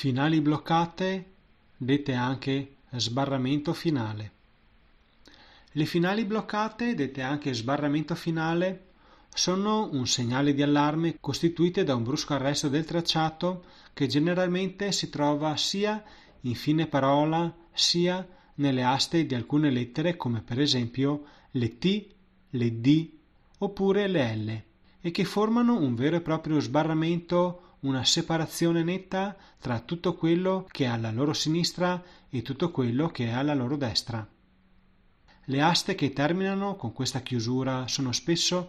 Finali bloccate, dette anche sbarramento finale. Le finali bloccate, dette anche sbarramento finale, sono un segnale di allarme costituite da un brusco arresto del tracciato che generalmente si trova sia in fine parola sia nelle aste di alcune lettere come per esempio le T, le D oppure le L e che formano un vero e proprio sbarramento, una separazione netta tra tutto quello che è alla loro sinistra e tutto quello che è alla loro destra. Le aste che terminano con questa chiusura sono spesso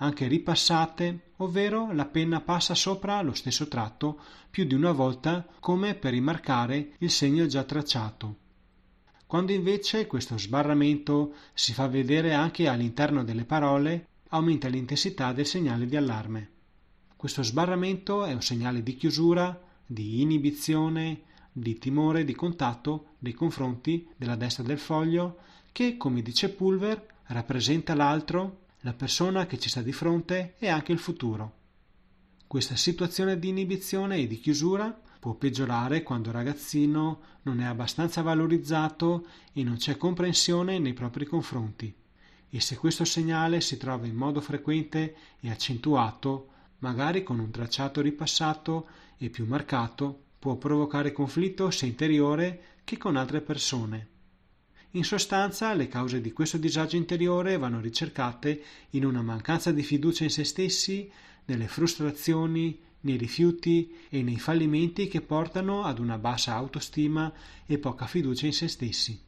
anche ripassate, ovvero la penna passa sopra lo stesso tratto più di una volta come per rimarcare il segno già tracciato. Quando invece questo sbarramento si fa vedere anche all'interno delle parole, aumenta l'intensità del segnale di allarme. Questo sbarramento è un segnale di chiusura, di inibizione, di timore di contatto nei confronti della destra del foglio che, come dice Pulver, rappresenta l'altro la persona che ci sta di fronte e anche il futuro. Questa situazione di inibizione e di chiusura può peggiorare quando il ragazzino non è abbastanza valorizzato e non c'è comprensione nei propri confronti. E se questo segnale si trova in modo frequente e accentuato, magari con un tracciato ripassato e più marcato, può provocare conflitto sia interiore che con altre persone. In sostanza, le cause di questo disagio interiore vanno ricercate in una mancanza di fiducia in se stessi, nelle frustrazioni, nei rifiuti e nei fallimenti che portano ad una bassa autostima e poca fiducia in se stessi.